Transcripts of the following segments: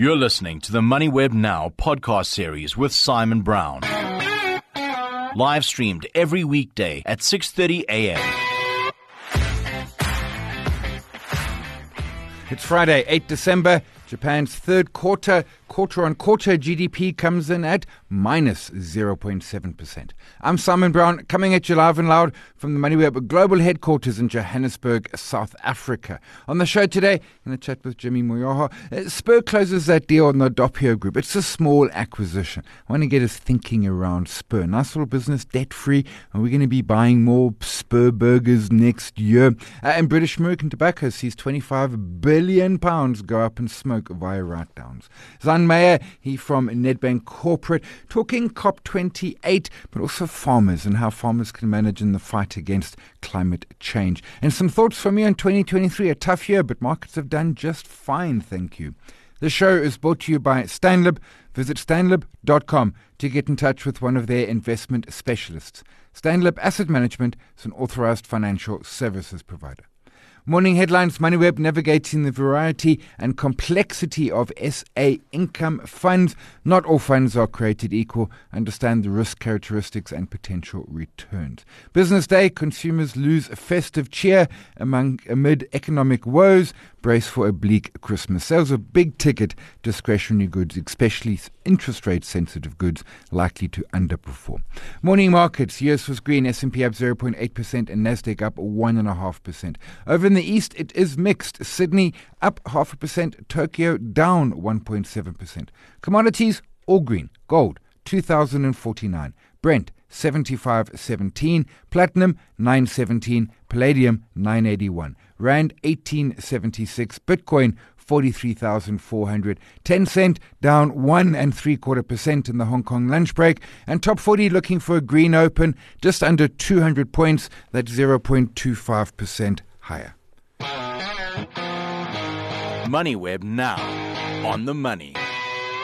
You're listening to the MoneyWeb Now podcast series with Simon Brown. Live streamed every weekday at 6:30 a.m. It's Friday, 8 December. Japan's third quarter, quarter on quarter GDP comes in at minus 0.7%. I'm Simon Brown, coming at you live and loud from the MoneyWeb global headquarters in Johannesburg, South Africa. On the show today, going to chat with Jimmy Moyaha. Uh, Spur closes that deal on the Doppio Group. It's a small acquisition. I want to get us thinking around Spur. Nice little business, debt free, and we're going to be buying more Spur burgers next year. Uh, and British American Tobacco sees 25 billion pounds go up in smoke via write downs. Zhann Meyer, he from Nedbank Corporate, talking COP28, but also farmers and how farmers can manage in the fight against climate change. And some thoughts from me on 2023, a tough year, but markets have done just fine, thank you. The show is brought to you by Stanlib. Visit stanlib.com to get in touch with one of their investment specialists. Stanlib Asset Management is an authorized financial services provider. Morning headlines MoneyWeb navigating the variety and complexity of SA income funds. Not all funds are created equal. Understand the risk characteristics and potential returns. Business day consumers lose festive cheer among amid economic woes. Brace for a bleak Christmas. Sales of big ticket discretionary goods, especially interest rate sensitive goods, likely to underperform. Morning markets. US was green. S&P up 0.8% and Nasdaq up 1.5%. Over in the east, it is mixed. Sydney up half a percent, Tokyo down 1.7%. Commodities, all green. Gold, 2049. Brent, 75.17. Platinum, 917. Palladium, 981. Rand, 1876. Bitcoin, 43,400. Tencent down one and three quarter percent in the Hong Kong lunch break. And top 40 looking for a green open, just under 200 points. That's 0.25% higher. MoneyWeb Now on the money.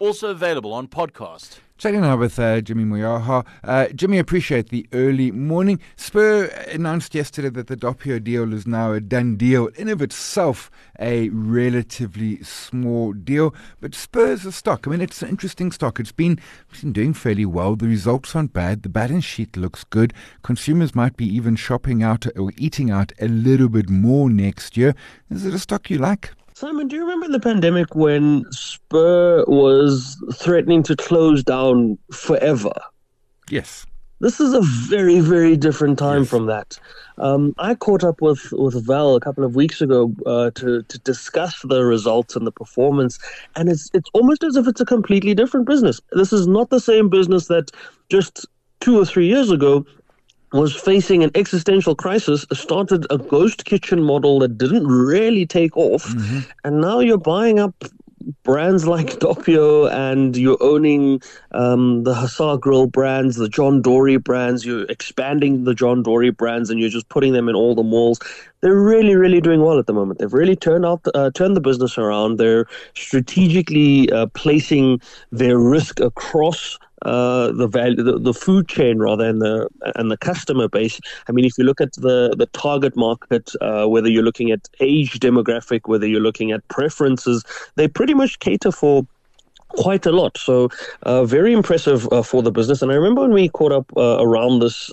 Also available on podcast. Checking out with uh, Jimmy Moyaha. Uh, Jimmy, appreciate the early morning. Spur announced yesterday that the Doppio deal is now a done deal. In of itself, a relatively small deal, but Spur's a stock. I mean, it's an interesting stock. It's been, it's been doing fairly well. The results aren't bad. The balance sheet looks good. Consumers might be even shopping out or eating out a little bit more next year. Is it a stock you like? Simon, do you remember the pandemic when Spur was threatening to close down forever? Yes. This is a very, very different time Yes. from that. Um, I caught up with, with Val a couple of weeks ago uh, to, to discuss the results and the performance, and it's, it's almost as if it's a completely different business. This is not the same business that just two or three years ago was facing an existential crisis, started a ghost kitchen model that didn't really take off, and now you're buying up brands like Doppio and you're owning um, the Hussar Grill brands, the John Dory brands, you're expanding the John Dory brands and you're just putting them in all the malls. They're really, really doing well at the moment. They've really turned out, uh, turned the business around. They're strategically uh, placing their risk across uh, the value, the, the food chain rather, and the and the customer base. I mean, if you look at the the target market, uh, whether you're looking at age demographic, whether you're looking at preferences, they pretty much cater for quite a lot. So, uh, very impressive uh, for the business. And I remember when we caught up uh, around this.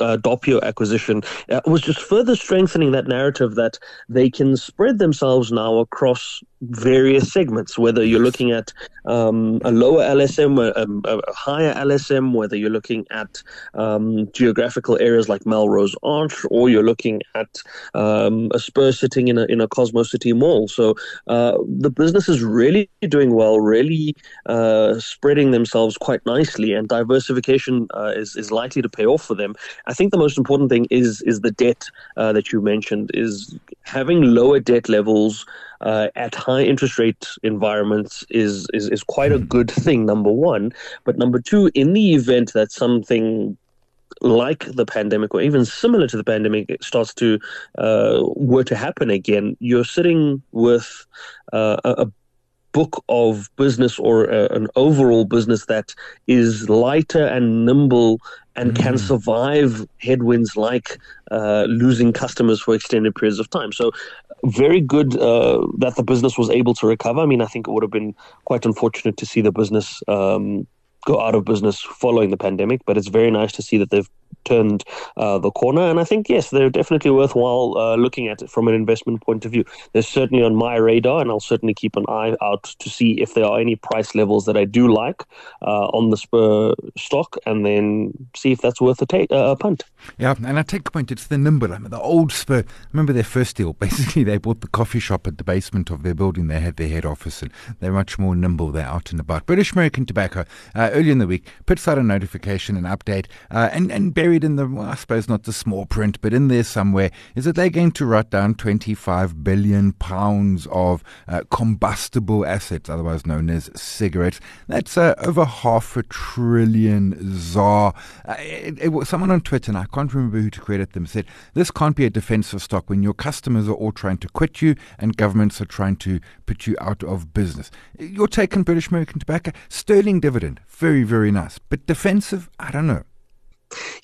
Uh, Doppio acquisition uh, was just further strengthening that narrative that they can spread themselves now across various segments. Whether you're looking at um, a lower LSM, a, a, higher LSM, whether you're looking at um, geographical areas like Melrose Arch, or you're looking at um, a Spur sitting in a in a Cosmo City mall. So uh, the business is really doing well, really uh, spreading themselves quite nicely, and diversification uh, is is likely to pay off for them. I think the most important thing is is the debt uh, that you mentioned is having lower debt levels uh, at high interest rate environments is, is is quite a good thing. Number one, but number two, in the event that something like the pandemic or even similar to the pandemic starts to uh, were to happen again, you're sitting with uh, a, a book of business or uh, an overall business that is lighter and nimble and can survive headwinds like uh, losing customers for extended periods of time. So very good uh, that the business was able to recover. I mean, I think it would have been quite unfortunate to see the business um, go out of business following the pandemic, but it's very nice to see that they've turned uh, the corner. And I think, yes, they're definitely worthwhile uh, looking at it from an investment point of view. They're certainly on my radar, and I'll certainly keep an eye out to see if there are any price levels that I do like uh, on the Spur stock, and then see if that's worth a, uh, a punt. Yeah, and I take point, it's the nimble, I mean, the old Spur. Remember their first deal. Basically, they bought the coffee shop at the basement of their building. They had their head office, and they're much more nimble. They're out and about. British American Tobacco, uh, earlier in the week, puts out a notification, an update, uh, and, and buried in the, well, I suppose not the small print, but in there somewhere, is that they're going to write down 25 billion pounds of uh, combustible assets, otherwise known as cigarettes. That's uh, over half a trillion ZAR. Uh, it, it, someone on Twitter, and I can't remember who to credit them, said, This can't be a defensive stock when your customers are all trying to quit you and governments are trying to put you out of business. Your take on British American Tobacco? Sterling dividend, very, very nice. But defensive, I don't know.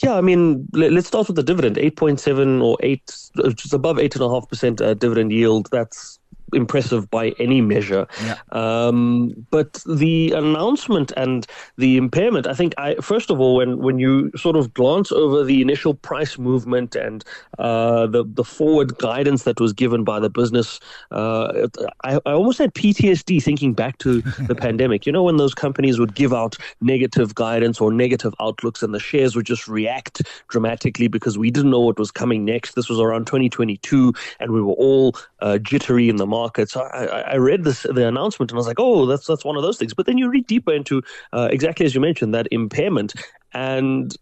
Yeah, I mean, let's start with the dividend. 8.7 or 8, just above 8.5% uh, dividend yield. That's impressive by any measure. Yeah. Um, but the announcement and the impairment, I think, I first of all, when when you sort of glance over the initial price movement and uh, the the forward guidance that was given by the business, uh, I, I almost had PTSD thinking back to the pandemic. You know, when those companies would give out negative guidance or negative outlooks, and the shares would just react dramatically because we didn't know what was coming next. This was around 2022, and we were all uh, jittery in the market market. So I, I read this the announcement and I was like, oh, that's that's one of those things. But then you read deeper into uh, exactly as you mentioned that impairment and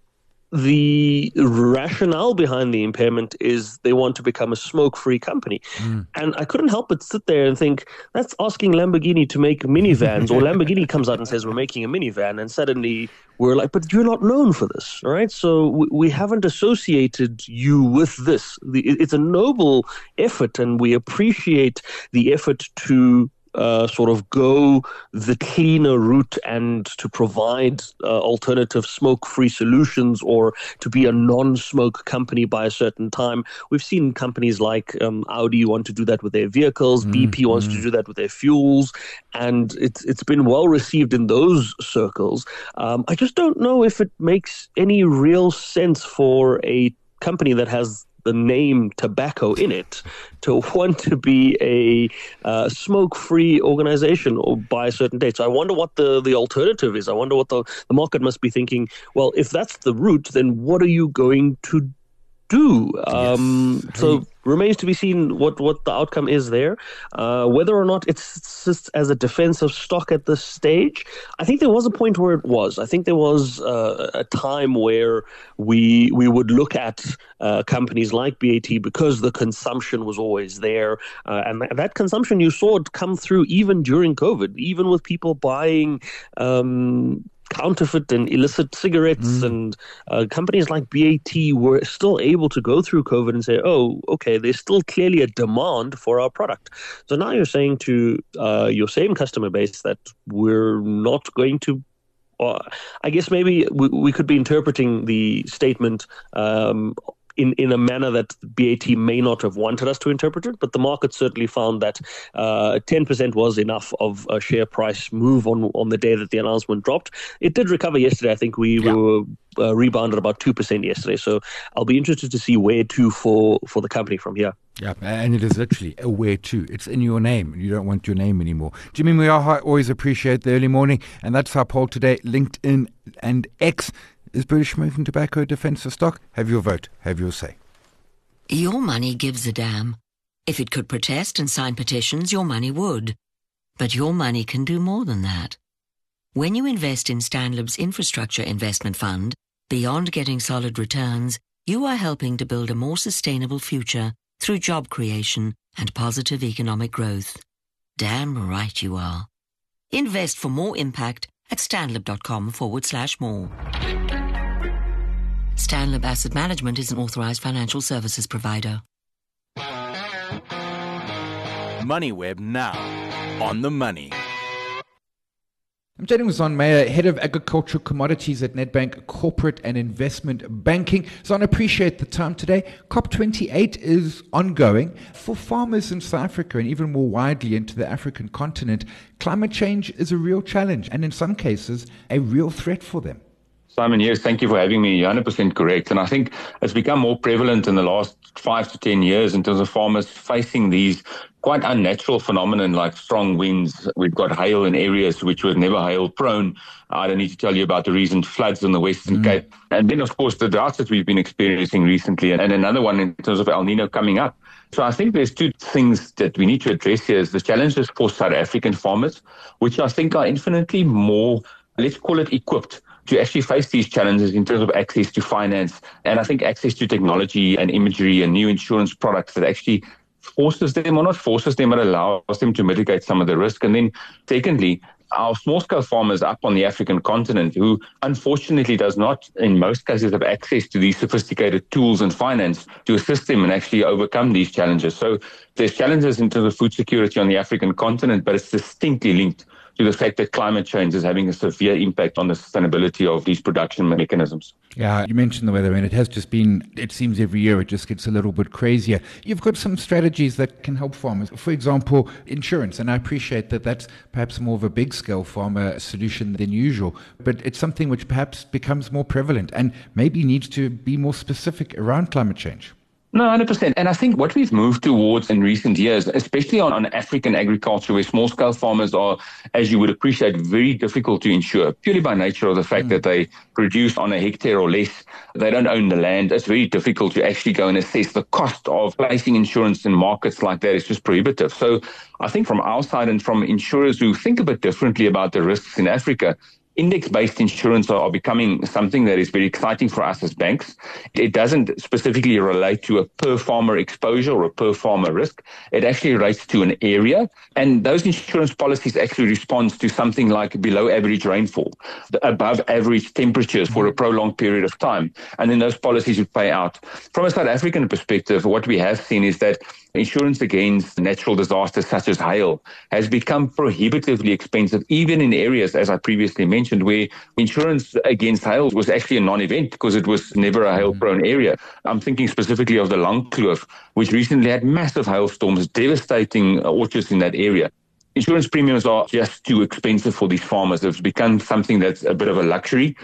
the rationale behind the impairment is they want to become a smoke free company. Mm. And I couldn't help but sit there and think that's asking Lamborghini to make minivans, or Lamborghini comes out and says, We're making a minivan. And suddenly we're like, But you're not known for this, right? So we, we haven't associated you with this. It's a noble effort, and we appreciate the effort to uh, sort of go the cleaner route and to provide uh, alternative smoke free solutions or to be a non smoke company by a certain time. We've seen companies like um, Audi want to do that with their vehicles, mm, BP wants to do that with their fuels, and it's, it's been well received in those circles. Um, I just don't know if it makes any real sense for a company that has the name tobacco in it to want to be a uh, smoke-free organization or by a certain date. So I wonder what the, the alternative is. I wonder what the, the market must be thinking. Well, if that's the route, then what are you going to do? Um, yes. So remains to be seen what, what the outcome is there. Uh, whether or not it sits as a defensive stock at this stage, I think there was a point where it was. I think there was uh, a time where we we would look at uh, companies like BAT because the consumption was always there, uh, and that consumption you saw it come through even during COVID, even with people buying. Um, counterfeit and illicit cigarettes, mm. and uh, companies like BAT were still able to go through COVID and say, "Oh, okay, there's still clearly a demand for our product." So now you're saying to uh, your same customer base that we're not going to. Or I guess maybe we, we could be interpreting the statement um, in, in a manner that BAT may not have wanted us to interpret it, but the market certainly found that uh, 10% was enough of a share price move on, on the day that the announcement dropped. It did recover yesterday. I think we yeah. were uh, rebounded about 2% yesterday. So I'll be interested to see where to for, for the company from here. Yeah, and it is literally a where to. It's in your name, and you don't want your name anymore. Jimmy Moyaha always appreciate the early morning, and that's our poll today. LinkedIn and X. Is British American Tobacco a defensive stock? Have your vote. Have your say. Your money gives a damn. If it could protest and sign petitions, your money would. But your money can do more than that. When you invest in Stanlib's infrastructure investment fund, beyond getting solid returns, you are helping to build a more sustainable future through job creation and positive economic growth. Damn right you are. Invest for more impact at stanlib.com forward slash more. Stanlib Asset Management is an authorized financial services provider. MoneyWeb now on the money. I'm chatting with Zhann Meyer, Head of Agricultural Commodities at Nedbank Corporate and Investment Banking. Zon, appreciate the time today. COP28 is ongoing. For farmers in South Africa and even more widely into the African continent, climate change is a real challenge and in some cases a real threat for them. Simon, yes, thank you for having me. You're 100% correct. And I think it's become more prevalent in the last five to 10 years in terms of farmers facing these quite unnatural phenomenon like strong winds. We've got hail in areas which were never hail prone. I don't need to tell you about the recent floods in the Western mm. Cape. And then, of course, the droughts that we've been experiencing recently, and another one in terms of El Nino coming up. So I think there's two things that we need to address here is the challenges for South African farmers, which I think are infinitely more, let's call it equipped to actually face these challenges in terms of access to finance and I think access to technology and imagery and new insurance products that actually forces them or not forces them but allows them to mitigate some of the risk. And then secondly, our small scale farmers up on the African continent who unfortunately does not in most cases have access to these sophisticated tools and finance to assist them and actually overcome these challenges. So there's challenges in terms of food security on the African continent, but it's distinctly linked to the fact that climate change is having a severe impact on the sustainability of these production mechanisms. Yeah, you mentioned the weather, and it has just been, it seems every year it just gets a little bit crazier. You've got some strategies that can help farmers. For example, insurance, and I appreciate that that's perhaps more of a big scale farmer solution than usual, but it's something which perhaps becomes more prevalent and maybe needs to be more specific around climate change. No, 100%. And I think what we've moved towards in recent years, especially on, on African agriculture, where small scale farmers are, as you would appreciate, very difficult to insure purely by nature of the fact mm. that they produce on a hectare or less. They don't own the land. It's very difficult to actually go and assess the cost of placing insurance in markets like that. It's just prohibitive. So I think from our side and from insurers who think a bit differently about the risks in Africa, index based insurance are, becoming something that is very exciting for us as banks. It doesn't specifically relate to a per farmer exposure or a per farmer risk. It actually relates to an area. And those insurance policies actually respond to something like below average rainfall, above average temperatures for a mm-hmm. prolonged period of time. And then those policies would pay out. From a South African perspective, what we have seen is that insurance against natural disasters such as hail has become prohibitively expensive, even in areas, as I previously mentioned, where insurance against hail was actually a non-event because it was never a mm-hmm. hail-prone area. I'm thinking specifically of the Langkloof, which recently had massive hailstorms, devastating orchards in that area insurance premiums are just too expensive for these farmers. It's become something that's a bit of a luxury.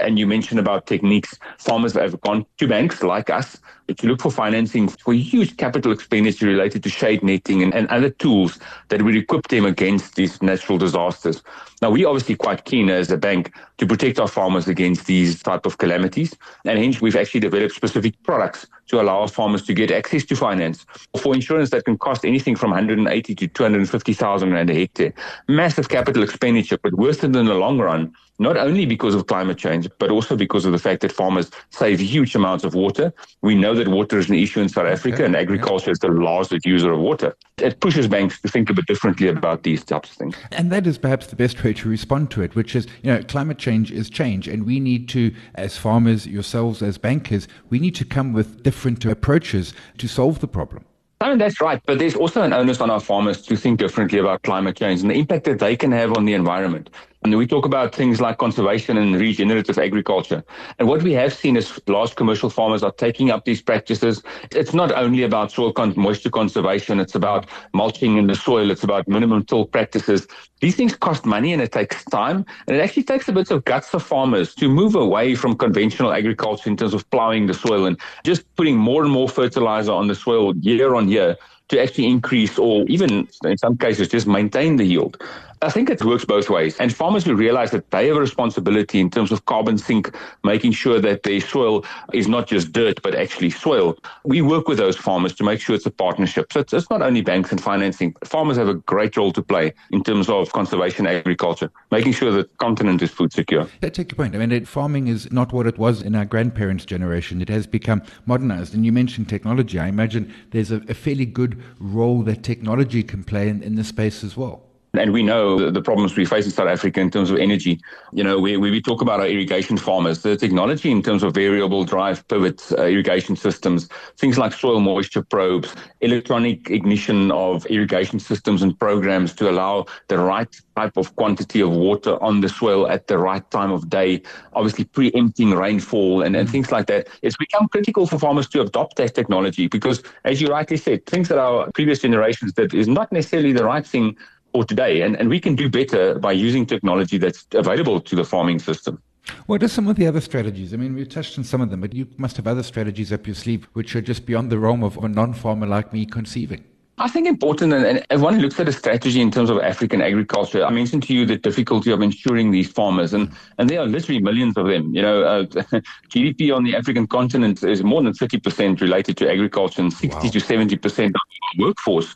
And you mentioned about techniques. Farmers have gone to banks like us to look for financing for huge capital expenditure related to shade netting and, and other tools that would equip them against these natural disasters. Now, we're obviously quite keen as a bank to protect our farmers against these type of calamities. And hence, we've actually developed specific products to allow our farmers to get access to finance for insurance that can cost anything from 180 to 250,000 rand a hectare. Massive capital expenditure, but worth it in the long run not only because of climate change, but also because of the fact that farmers save huge amounts of water. We know that water is an issue in South Africa, and agriculture is the largest user of water. It pushes banks to think a bit differently about these types of things. And that is perhaps the best way to respond to it, which is, you know, climate change is change, and we need to, as farmers, yourselves as bankers, we need to come with different approaches to solve the problem. I mean, that's right. But there's also an onus on our farmers to think differently about climate change and the impact that they can have on the environment. And we talk about things like conservation and regenerative agriculture. And what we have seen is large commercial farmers are taking up these practices. It's not only about soil con- moisture conservation. It's about mulching in the soil. It's about minimum till practices. These things cost money and it takes time. And it actually takes a bit of guts for farmers to move away from conventional agriculture in terms of plowing the soil and just putting more and more fertilizer on the soil year on year to actually increase or even in some cases just maintain the yield. I think it works both ways. And farmers will realize that they have a responsibility in terms of carbon sink, making sure that their soil is not just dirt, but actually soil. We work with those farmers to make sure it's a partnership. So it's, it's not only banks and financing. Farmers have a great role to play in terms of conservation agriculture, making sure that the continent is food secure. I take your point. I mean, it, farming is not what it was in our grandparents' generation. It has become modernized. And you mentioned technology. I imagine there's a, a fairly good role that technology can play in, in this space as well. And we know the problems we face in South Africa in terms of energy. You know, we, we talk about our irrigation farmers, the technology in terms of variable drive pivot uh, irrigation systems, things like soil moisture probes, electronic ignition of irrigation systems and programs to allow the right type of quantity of water on the soil at the right time of day, obviously preempting rainfall and, and things like that. It's become critical for farmers to adopt that technology because, as you rightly said, things that our previous generations did is not necessarily the right thing for today. And, and we can do better by using technology that's available to the farming system. What are some of the other strategies? I mean, we've touched on some of them, but you must have other strategies up your sleeve which are just beyond the realm of a non farmer like me conceiving. I think important, and, and one looks at a strategy in terms of African agriculture, I mentioned to you the difficulty of insuring these farmers, and, and there are literally millions of them. You know, uh, GDP on the African continent is more than 30% related to agriculture, and 60 wow. to 70% of the workforce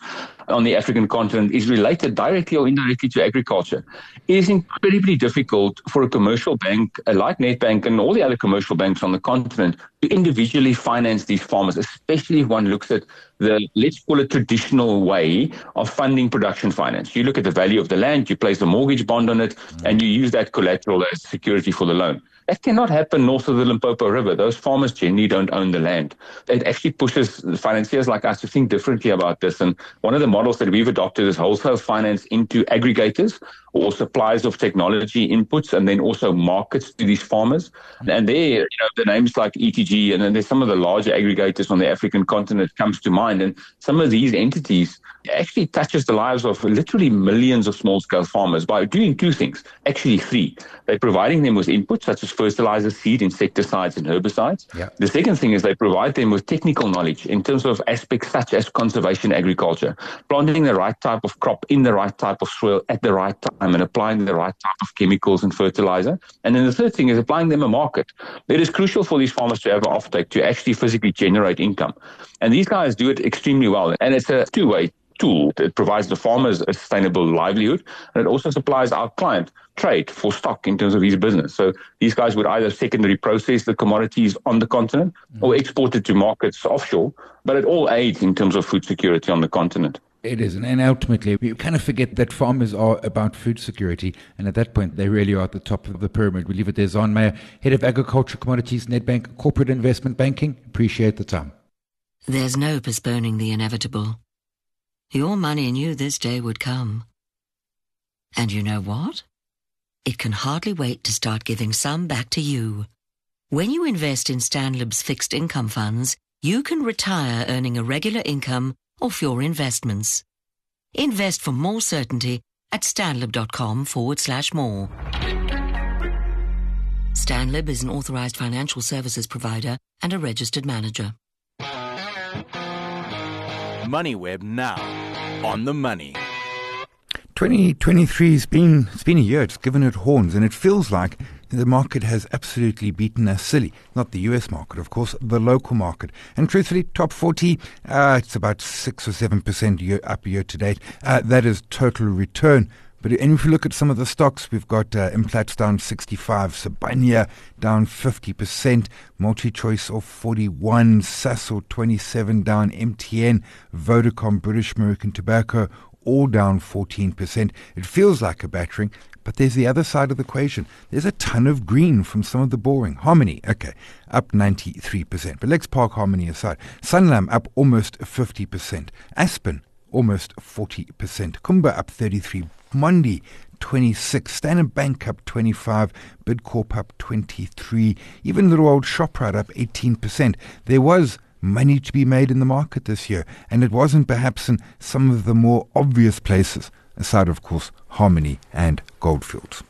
on the African continent is related directly or indirectly to agriculture. It is incredibly difficult for a commercial bank like Nedbank and all the other commercial banks on the continent to individually finance these farmers, especially if one looks at the, let's call it traditional way of funding production finance. You look at the value of the land, you place a mortgage bond on it, and you use that collateral as security for the loan. That cannot happen north of the Limpopo River. Those farmers generally don't own the land. It actually pushes financiers like us to think differently about this. And one of the models that we've adopted is wholesale finance into aggregators or suppliers of technology inputs and then also markets to these farmers. And there, you know, the names like ETG and then there's some of the larger aggregators on the African continent comes to mind. And some of these entities actually touches the lives of literally millions of small scale farmers by doing two things, actually three. They're providing them with inputs such as fertilizer, seed, insecticides, and herbicides. Yeah. The second thing is they provide them with technical knowledge in terms of aspects such as conservation agriculture, planting the right type of crop in the right type of soil at the right time and applying the right type of chemicals and fertilizer. And then the third thing is applying them a market. It is crucial for these farmers to have an offtake to actually physically generate income. And these guys do it extremely well. And it's a two way tool. It provides the farmers a sustainable livelihood, and it also supplies our client trade for stock in terms of his business. So these guys would either secondary process the commodities on the continent or mm-hmm. export it to markets offshore, but it all aids in terms of food security on the continent. It is, and ultimately, we kind of forget that farmers are about food security, and at that point, they really are at the top of the pyramid. We leave it there. Zhann Meyer, Head of Agriculture Commodities, Nedbank Corporate Investment Banking. Appreciate the time. There's no postponing the inevitable. Your money knew this day would come. And you know what? It can hardly wait to start giving some back to you. When you invest in Stanlib's fixed income funds, you can retire earning a regular income off your investments. Invest for more certainty at stanlib.com forward slash more. Stanlib is an authorized financial services provider and a registered manager. MoneyWeb now on the money. 2023 has been, it's been a year, it's given it horns, and it feels like the market has absolutely beaten us silly. Not the US market, of course, the local market. And truthfully, top 40, uh, it's about 6 or 7% year, up year to date. Uh, that is total return. But and if you look at some of the stocks, we've got uh, Implats down 65, Sibanye down 50%, MultiChoice off 41, Sasol 27 down, MTN, Vodacom, British American Tobacco all down 14%. It feels like a battering, but there's the other side of the equation. There's a ton of green from some of the boring. Harmony, okay, up 93%. But let's park Harmony aside. Sanlam up almost 50%. Aspen almost 40%. Kumba up 33 Mondi 26, Standard Bank up 25, Bidcorp up 23, even little old Shoprite up 18%. There was money to be made in the market this year, and it wasn't perhaps in some of the more obvious places, aside of course Harmony and Gold Fields.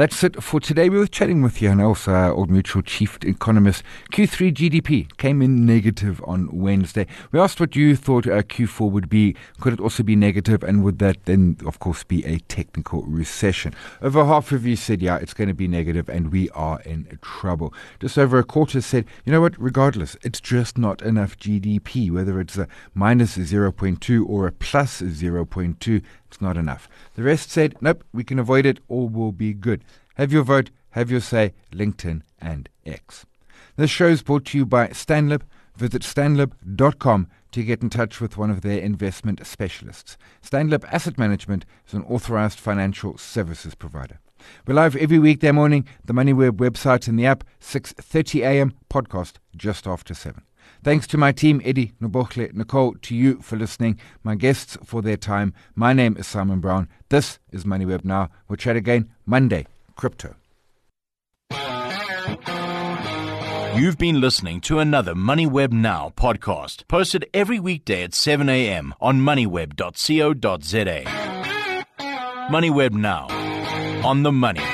That's it for today. We were chatting with Johann Els, Old Mutual Chief Economist. Q3 GDP came in negative on Wednesday. We asked what you thought uh, Q4 would be. Could it also be negative? And would that then, of course, be a technical recession? Over half of you said, yeah, it's going to be negative and we are in trouble. Just over a quarter said, you know what, regardless, it's just not enough GDP, whether it's a minus 0.2 or a plus 0.2. It's not enough. The rest said, nope, we can avoid it, all will be good. Have your vote, have your say, LinkedIn and X. This show is brought to you by Stanlib. visit stanlib.com to get in touch with one of their investment specialists. Stanlib Asset Management is an authorized financial services provider. We're live every weekday morning, the MoneyWeb website and the app, 6.30 a.m. podcast just after 7. Thanks to my team, Eddie, Nobochle, Nicole, to you for listening, my guests for their time. My name is Simon Brown. This is MoneyWeb Now. We'll chat again Monday, crypto. You've been listening to another MoneyWeb Now podcast, posted every weekday at 7 a.m. on moneyweb.co.za. MoneyWeb Now, on the money.